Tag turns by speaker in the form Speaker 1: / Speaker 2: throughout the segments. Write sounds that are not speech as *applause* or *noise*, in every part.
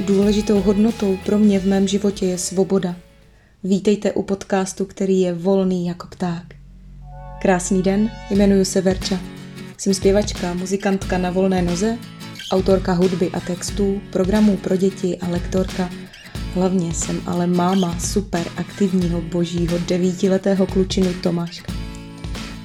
Speaker 1: Důležitou hodnotou pro mě v mém životě je svoboda. Vítejte u podcastu, který je volný jako pták. Krásný den, jmenuji se Verča. Jsem zpěvačka, muzikantka na volné noze, autorka hudby a textů, programů pro děti a lektorka. Hlavně jsem ale máma super aktivního božího devítiletého klučinu Tomáška.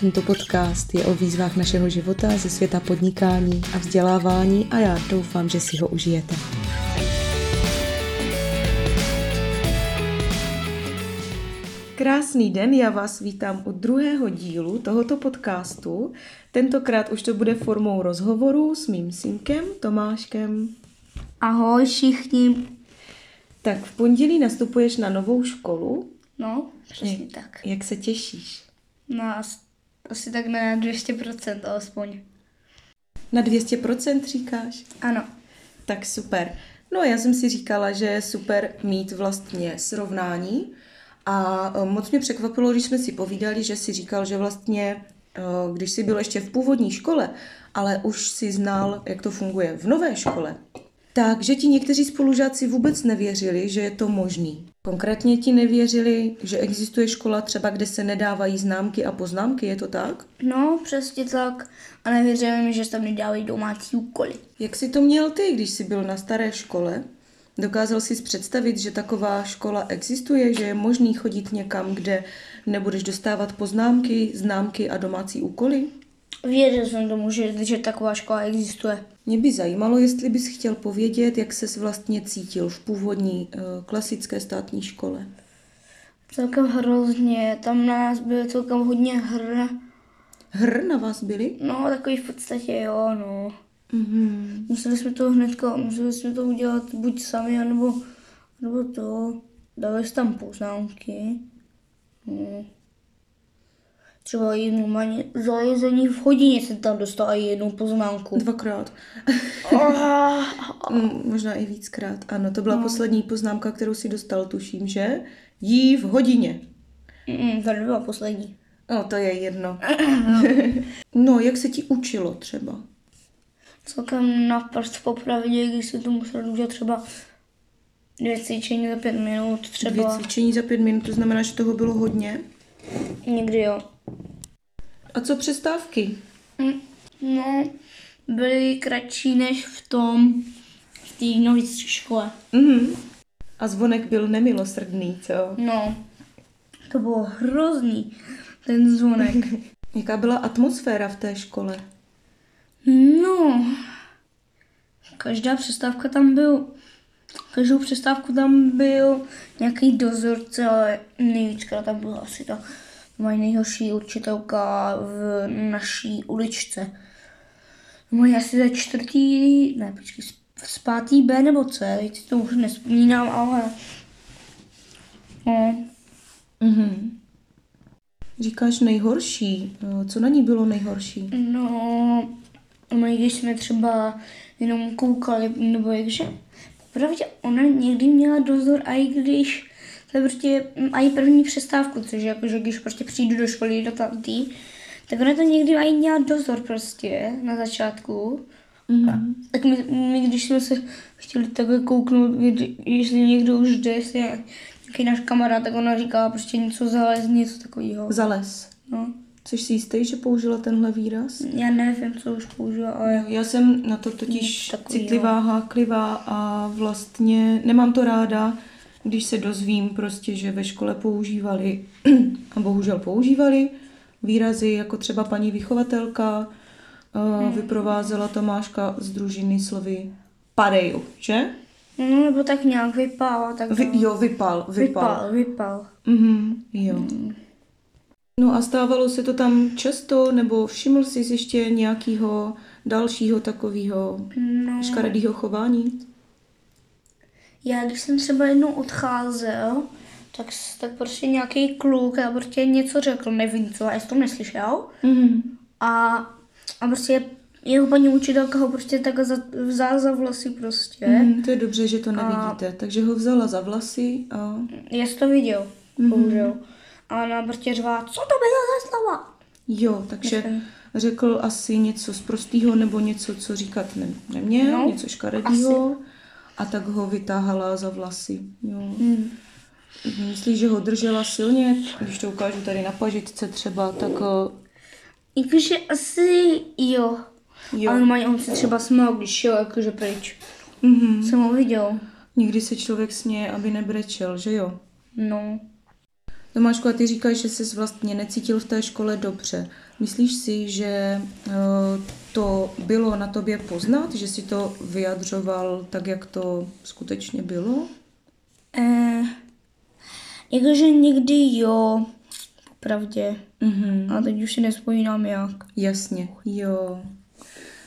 Speaker 1: Tento podcast je o výzvách našeho života ze světa podnikání a vzdělávání a já doufám, že si ho užijete. Krásný den, já vás vítám u druhého dílu tohoto podcastu. Tentokrát už to bude formou rozhovoru s mým synkem Tomáškem.
Speaker 2: Ahoj všichni.
Speaker 1: Tak v pondělí nastupuješ na novou školu.
Speaker 2: No, přesně
Speaker 1: jak,
Speaker 2: tak.
Speaker 1: Jak se těšíš?
Speaker 2: Na as- asi tak na 200% alespoň.
Speaker 1: Na 200% říkáš?
Speaker 2: Ano.
Speaker 1: Tak super. No já jsem si říkala, že je super mít vlastně srovnání a e, moc mě překvapilo, když jsme si povídali, že si říkal, že vlastně, e, když jsi byl ještě v původní škole, ale už si znal, jak to funguje v nové škole, takže ti někteří spolužáci vůbec nevěřili, že je to možný. Konkrétně ti nevěřili, že existuje škola třeba, kde se nedávají známky a poznámky, je to tak?
Speaker 2: No, přesně tak. A nevěřili mi, že se tam nedávají domácí úkoly.
Speaker 1: Jak jsi to měl ty, když jsi byl na staré škole? Dokázal jsi představit, že taková škola existuje, že je možný chodit někam, kde nebudeš dostávat poznámky, známky a domácí úkoly?
Speaker 2: Věděl jsem tomu, že, že taková škola existuje.
Speaker 1: Mě by zajímalo, jestli bys chtěl povědět, jak ses vlastně cítil v původní uh, klasické státní škole.
Speaker 2: Celkem hrozně. Tam na nás bylo celkem hodně hr.
Speaker 1: Hr na vás byly?
Speaker 2: No, takový v podstatě jo, no.
Speaker 1: Mhm.
Speaker 2: Museli jsme to hnedka, museli jsme to udělat buď sami, anebo, nebo to. Dali jsme tam poznámky. No. Třeba jednu maně, za jezení v hodině jsem tam dostala jednu poznámku.
Speaker 1: Dvakrát. *laughs*
Speaker 2: Ah,
Speaker 1: Mm, možná i víckrát. Ano, to byla no. poslední poznámka, kterou si dostal, tuším, že? Jí v hodině.
Speaker 2: Mm, to nebyla poslední.
Speaker 1: No, to je jedno. *laughs* *laughs* no, jak se ti učilo třeba?
Speaker 2: Celkem naprosto popravdě, když se to musel udělat třeba dvě cvičení za pět minut,
Speaker 1: Dvě
Speaker 2: třeba
Speaker 1: cvičení za pět minut, to znamená, že toho bylo hodně.
Speaker 2: někdy jo.
Speaker 1: A co přestávky?
Speaker 2: Mm, No, byly kratší než v tom, v té nové škole.
Speaker 1: Mhm. A zvonek byl nemilosrdný, co?
Speaker 2: No, to bylo hrozný, ten zvonek. *laughs*
Speaker 1: Jaká byla atmosféra v té škole?
Speaker 2: No, každá přestávka tam byl, každou přestávku tam byl nějaký dozorce, ale nejvíckrát tam byla asi ta moje nejhorší učitelka v naší uličce. Moje asi za čtvrtý, ne, počkej, z pátý B nebo C, teď si to už nespomínám, ale no,
Speaker 1: Mhm. Říkáš nejhorší. No, Co na ní bylo nejhorší?
Speaker 2: No, my když jsme třeba jenom koukali, nebo jakže, popravdě ona někdy měla dozor, a i když to je prostě, a i první přestávku, což je jako, že když prostě přijdu do školy do tamtý, tak ona to někdy i měla dozor prostě na začátku.
Speaker 1: Mhm.
Speaker 2: Tak my, my, když jsme se chtěli takhle kouknout, kdy- jestli někdo už jde, jestli je nějaký náš kamarád, tak ona říkala prostě něco zalez, něco takového.
Speaker 1: Zales.
Speaker 2: No.
Speaker 1: Což si jistý, že použila tenhle výraz?
Speaker 2: Já nevím, co už použila, ale
Speaker 1: Já jsem na to totiž citlivá, háklivá a vlastně nemám to ráda, když se dozvím prostě, že ve škole používali *clears throat* a bohužel používali výrazy jako třeba paní vychovatelka uh, vyprovázela Tomáška z družiny slovy padeju, že?
Speaker 2: No, nebo tak nějak vypal, tak
Speaker 1: Vy, jo, vypal, vypal.
Speaker 2: vypal, vypal.
Speaker 1: Mhm, jo. No a stávalo se to tam často, nebo všiml jsi ještě nějakého dalšího takového
Speaker 2: No,
Speaker 1: škaredého chování?
Speaker 2: já když jsem třeba jednou odcházel, tak, tak prostě nějaký kluk a prostě něco řekl, nevím co, já jsem to neslyšel.
Speaker 1: Mhm.
Speaker 2: A, a prostě jeho paní učitelka ho prostě tak za, vzala za vlasy prostě.
Speaker 1: Mhm, to je dobře, že to nevidíte. Takže ho vzala za vlasy a...
Speaker 2: Já jsem to viděl, bohužel. A ona prostě řvala, co to bylo za slova?
Speaker 1: Jo, takže
Speaker 2: Myslím.
Speaker 1: řekl asi něco z prostého nebo něco, co říkat ne, neměl,
Speaker 2: No,
Speaker 1: něco škaredého. a tak ho vytáhala za vlasy. Jo.
Speaker 2: Hmm.
Speaker 1: Myslíš, že ho držela silně? Když to ukážu tady na pažitce třeba, tak eh,
Speaker 2: Jakože asi jo.
Speaker 1: jo.
Speaker 2: Ale normálně on se třeba smál, když šel jakože pryč.
Speaker 1: Mhm.
Speaker 2: Jsem ho viděl.
Speaker 1: Někdy se člověk směje, aby nebrečel, že jo?
Speaker 2: No.
Speaker 1: Tomášku, a ty říkáš, že jsi vlastně necítil v té škole dobře. Myslíš si, že eh, to bylo na tobě poznat, že si to vyjadřoval tak, jak to skutečně bylo?
Speaker 2: Eh, jakože někdy jo, popravdě.
Speaker 1: Mhm.
Speaker 2: A teď už si nespomínám jak.
Speaker 1: Jasně, jo.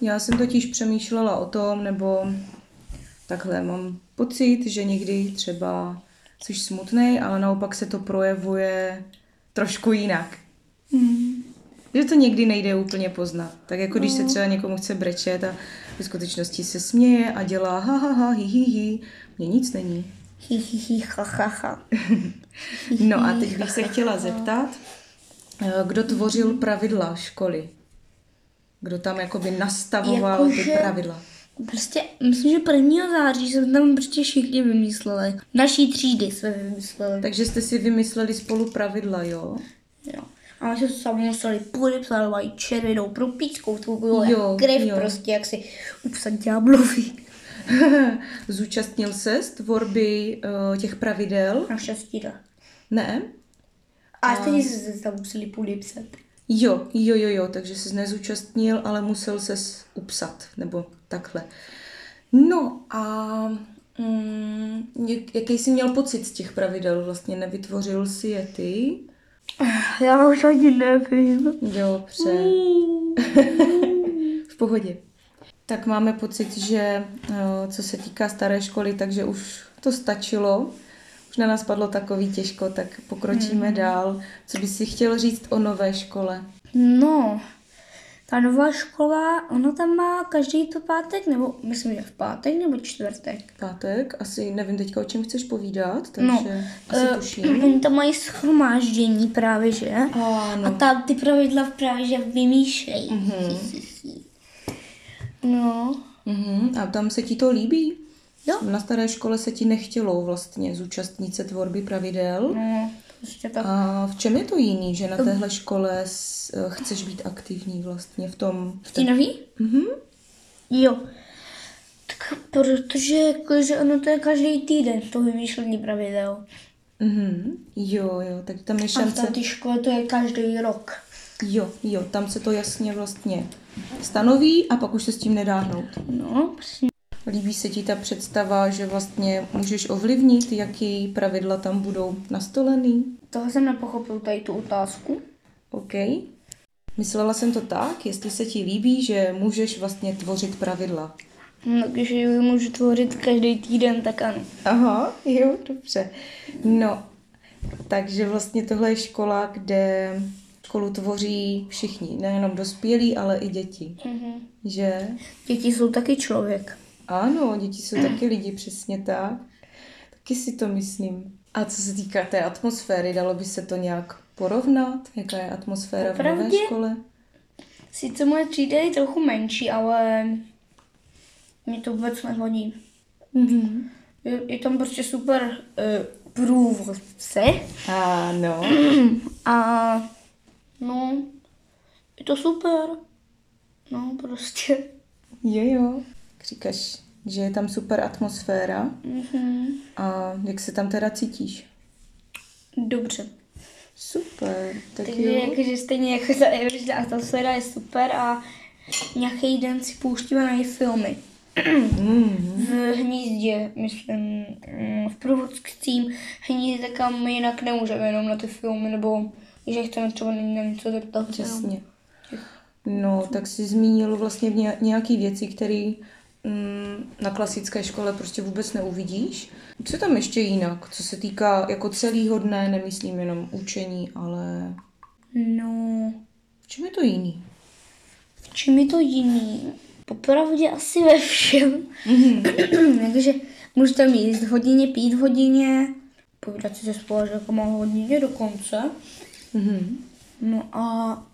Speaker 1: Já jsem totiž přemýšlela o tom, nebo takhle mám pocit, že někdy třeba jsi smutný, ale naopak se to projevuje trošku jinak.
Speaker 2: Hmm.
Speaker 1: Že to někdy nejde úplně poznat. Tak jako když se třeba někomu chce brečet a ve skutečnosti se směje a dělá ha ha ha hi hi hi, mně nic není.
Speaker 2: Hi, hi, hi, ha, ha, ha. *laughs*
Speaker 1: No a teď bych se chtěla zeptat, eh, kdo tvořil pravidla školy? Kdo tam jakoby nastavoval ty
Speaker 2: Jakože-
Speaker 1: pravidla?
Speaker 2: Prostě, myslím, že 1. září jsme tam prostě všichni vymysleli. Naší třídy jsme vymysleli.
Speaker 1: Takže jste si vymysleli spolu pravidla, jo?
Speaker 2: Jo. A my jsme se tam museli podepsat, mají červenou propíčkou, to bylo
Speaker 1: Jo,
Speaker 2: krev,
Speaker 1: jo.
Speaker 2: prostě jak si upsat ďáblovi. *laughs*
Speaker 1: Zúčastnil se z tvorby uh, těch pravidel?
Speaker 2: Naštěstí ne.
Speaker 1: Ne?
Speaker 2: A stejně jsme se tam museli podepsat.
Speaker 1: Jo, jo, jo, jo, takže se nezúčastnil, ale musel se upsat, nebo takhle. No a mm, jak- jaký jsi měl pocit z těch pravidel? Vlastně nevytvořil si je ty?
Speaker 2: Já už ani nevím.
Speaker 1: Dobře, v pohodě. Tak máme pocit, že eh, co se týká staré školy, takže už to stačilo. Na nás padlo takový těžko, tak pokročíme dál. Co bys si chtěl říct o nové škole?
Speaker 2: No, ta nová škola, ona tam má každý to pátek, nebo myslím, že v pátek nebo čtvrtek.
Speaker 1: Pátek, asi nevím teďka, o čem chceš povídat, takže
Speaker 2: No,
Speaker 1: asi
Speaker 2: eh,
Speaker 1: tuším. *clears throat*
Speaker 2: Oni tam mají schromáždění právě, že? A
Speaker 1: Ano,
Speaker 2: tam ty pravidla právě, že vymýšlejí.
Speaker 1: Mhm. *laughs*
Speaker 2: No,
Speaker 1: mhm. a tam se ti to líbí?
Speaker 2: Jo.
Speaker 1: Na staré škole se ti nechtělo vlastně zúčastnit se tvorby pravidel.
Speaker 2: no, prostě tak.
Speaker 1: A v čem je to jiný, že na téhle škole eh, chceš být aktivní vlastně v tom? V
Speaker 2: Ty neví?
Speaker 1: Mhm.
Speaker 2: Jo. Tak protože jakože ono to je každý týden, to vymýšlení pravidel.
Speaker 1: Mhm. Jo, jo, tak tam je
Speaker 2: A v
Speaker 1: šance.
Speaker 2: té škole to je každý rok.
Speaker 1: Jo, jo, tam se to jasně vlastně stanoví a pak už se s tím nedá hnout.
Speaker 2: No, přesně.
Speaker 1: Líbí se ti ta představa, že vlastně můžeš ovlivnit, jaký pravidla tam budou nastolený?
Speaker 2: Toho jsem nepochopil tady tu otázku.
Speaker 1: OK. Myslela jsem to tak, jestli se ti líbí, že můžeš vlastně tvořit pravidla.
Speaker 2: No, když ji můžu tvořit každý týden, tak ano.
Speaker 1: Aha, jo, dobře. No, takže vlastně tohle je škola, kde školu tvoří všichni, nejenom dospělí, ale i děti.
Speaker 2: Mhm.
Speaker 1: Že?
Speaker 2: Děti jsou taky člověk.
Speaker 1: Ano, děti jsou taky lidi, přesně tak. Taky si to myslím. A co se týká té atmosféry, dalo by se to nějak porovnat? Jaká je atmosféra v nové škole?
Speaker 2: Sice moje třída je trochu menší, ale mě to vůbec nevadí.
Speaker 1: Mhm.
Speaker 2: Je, je tam prostě super uh, průvodce
Speaker 1: Ano.
Speaker 2: a no, je to super. No, prostě.
Speaker 1: Jo, jo. Říkáš, že je tam super atmosféra.
Speaker 2: Mhm.
Speaker 1: A jak se tam teda cítíš?
Speaker 2: Dobře.
Speaker 1: Super, tak
Speaker 2: Takže
Speaker 1: jo.
Speaker 2: jakože stejně jako ta Everest atmosféra je super a nějaký den si pouštíme na filmy.
Speaker 1: Mm.
Speaker 2: V hnízdě, myslím, mm, v průvodským hnízdě, kam jinak nemůžeme jenom na ty filmy, nebo že chceme třeba na něco zeptat.
Speaker 1: Přesně. No, tak jsi zmínil vlastně ně- nějaký věci, které na klasické škole prostě vůbec neuvidíš. Co je tam ještě jinak? Co se týká jako celého dne, nemyslím jenom učení, ale
Speaker 2: No,
Speaker 1: v čem je to jiný?
Speaker 2: v čem je to jiný? Popravdě asi ve všem. *clears throat* Takže můžete mít jíst v hodině, pít v hodině, povídat si se spolužákama v hodině dokonce.
Speaker 1: Mhm.
Speaker 2: No a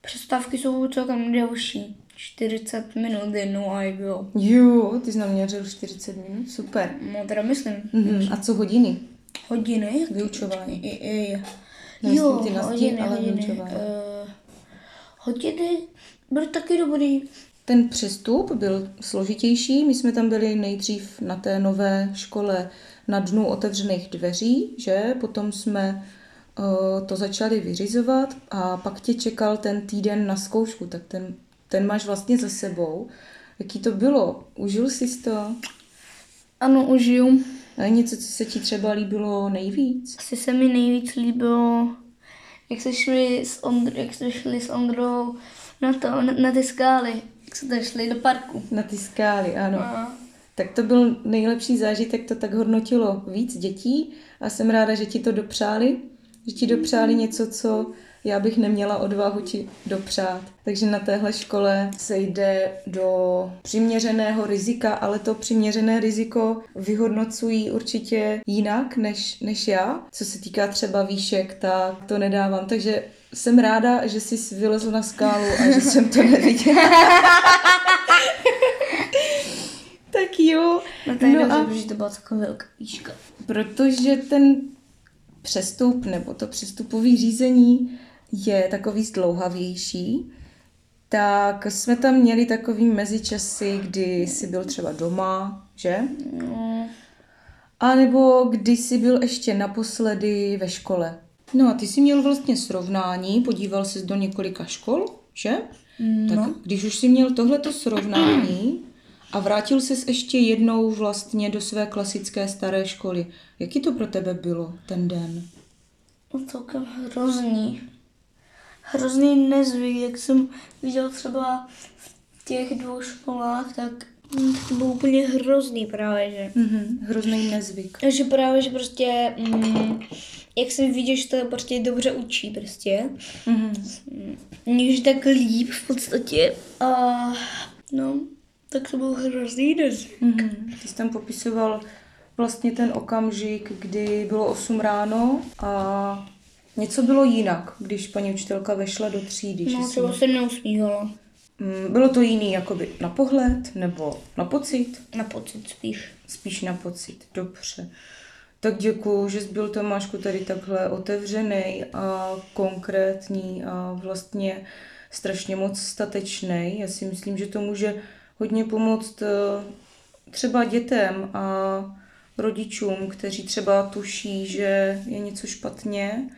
Speaker 2: přestávky jsou celkem delší. 40 minut jednou a bylo.
Speaker 1: Jo, ty jsi naměřil 40 minut, super.
Speaker 2: No teda myslím.
Speaker 1: Mhm. A co hodiny?
Speaker 2: Hodiny?
Speaker 1: Vyučování.
Speaker 2: I, i,
Speaker 1: Nemyslím
Speaker 2: jo,
Speaker 1: ty na
Speaker 2: hodiny,
Speaker 1: ale
Speaker 2: hodiny.
Speaker 1: vyučování.
Speaker 2: Uh, hodiny byly taky dobrý.
Speaker 1: Ten přestup byl složitější. My jsme tam byli nejdřív na té nové škole na dnu otevřených dveří, že? Potom jsme uh, to začali vyřizovat a pak tě čekal ten týden na zkoušku, tak ten, ten máš vlastně za sebou. Jaký to bylo? Užil jsi to?
Speaker 2: Ano, užiju.
Speaker 1: A něco, co se ti třeba líbilo nejvíc?
Speaker 2: Asi se mi nejvíc líbilo, jak jsme šli s, Ondr- jak jsme šli s Ondrou na, to, na, na ty skály. Jak jsme šli do parku.
Speaker 1: Na ty skály, ano.
Speaker 2: A
Speaker 1: Tak to byl nejlepší zážitek, to tak hodnotilo víc dětí a jsem ráda, že ti to dopřáli, že ti dopřáli něco, co já bych neměla odvahu ti dopřát. Takže na téhle škole se jde do přiměřeného rizika, ale to přiměřené riziko vyhodnocují určitě jinak než, než já. Co se týká třeba výšek, tak to nedávám. Takže jsem ráda, že jsi vylezl na skálu a že jsem to neviděla. *laughs* tak jo.
Speaker 2: no to je
Speaker 1: No
Speaker 2: dobře,
Speaker 1: a-
Speaker 2: protože to byla taková velká výška.
Speaker 1: Protože ten přestup nebo to přestupové řízení je takový zdlouhavější, tak jsme tam měli takový mezičasy, kdy jsi byl třeba doma, že?
Speaker 2: No,
Speaker 1: A nebo kdy jsi byl ještě naposledy ve škole. No a ty jsi měl vlastně srovnání, podíval jsi do několika škol, že?
Speaker 2: no.
Speaker 1: Tak když už jsi měl tohleto srovnání a vrátil ses ještě jednou vlastně do své klasické staré školy, jaký to pro tebe bylo ten den?
Speaker 2: No celkem hrozný. Hrozný nezvyk, jak jsem viděl třeba v těch dvou školách, tak to bylo úplně hrozný právě, že.
Speaker 1: Mhm, hrozný nezvyk.
Speaker 2: Že právě, že prostě, mm, jak jsem viděl, že to prostě dobře učí prostě.
Speaker 1: Mhm.
Speaker 2: Níž tak líp v podstatě. A no, tak to byl hrozný nezvyk.
Speaker 1: Mhm. Ty jsi tam popisoval vlastně ten okamžik, kdy bylo 8 ráno a něco bylo jinak, když paní učitelka vešla do třídy.
Speaker 2: No, třeba se neusmívala.
Speaker 1: Mm, Bylo to jiný jakoby na pohled nebo na pocit?
Speaker 2: Na pocit spíš.
Speaker 1: Spíš na pocit, dobře. Tak děkuju, že jsi byl Tomášku tady takhle otevřený a konkrétní a vlastně strašně moc statečný. Já si myslím, že to může hodně pomoct eh, třeba dětem a rodičům, kteří třeba tuší, že je něco špatně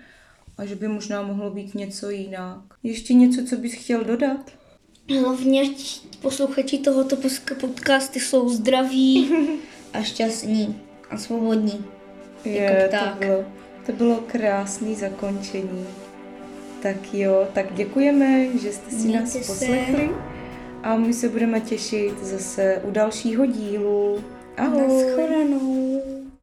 Speaker 1: a že by možná mohlo být něco jinak. Ještě něco, co bys chtěl dodat?
Speaker 2: Hlavně posluchači tohoto podcasty jsou zdraví a šťastní a svobodní.
Speaker 1: Je,
Speaker 2: Jako
Speaker 1: to bylo, to bylo krásné zakončení. Tak jo, tak děkujeme, že jste si
Speaker 2: Mějte
Speaker 1: nás
Speaker 2: se.
Speaker 1: poslechli a my se budeme těšit zase u dalšího dílu. Ahoj!
Speaker 2: Naschledanou.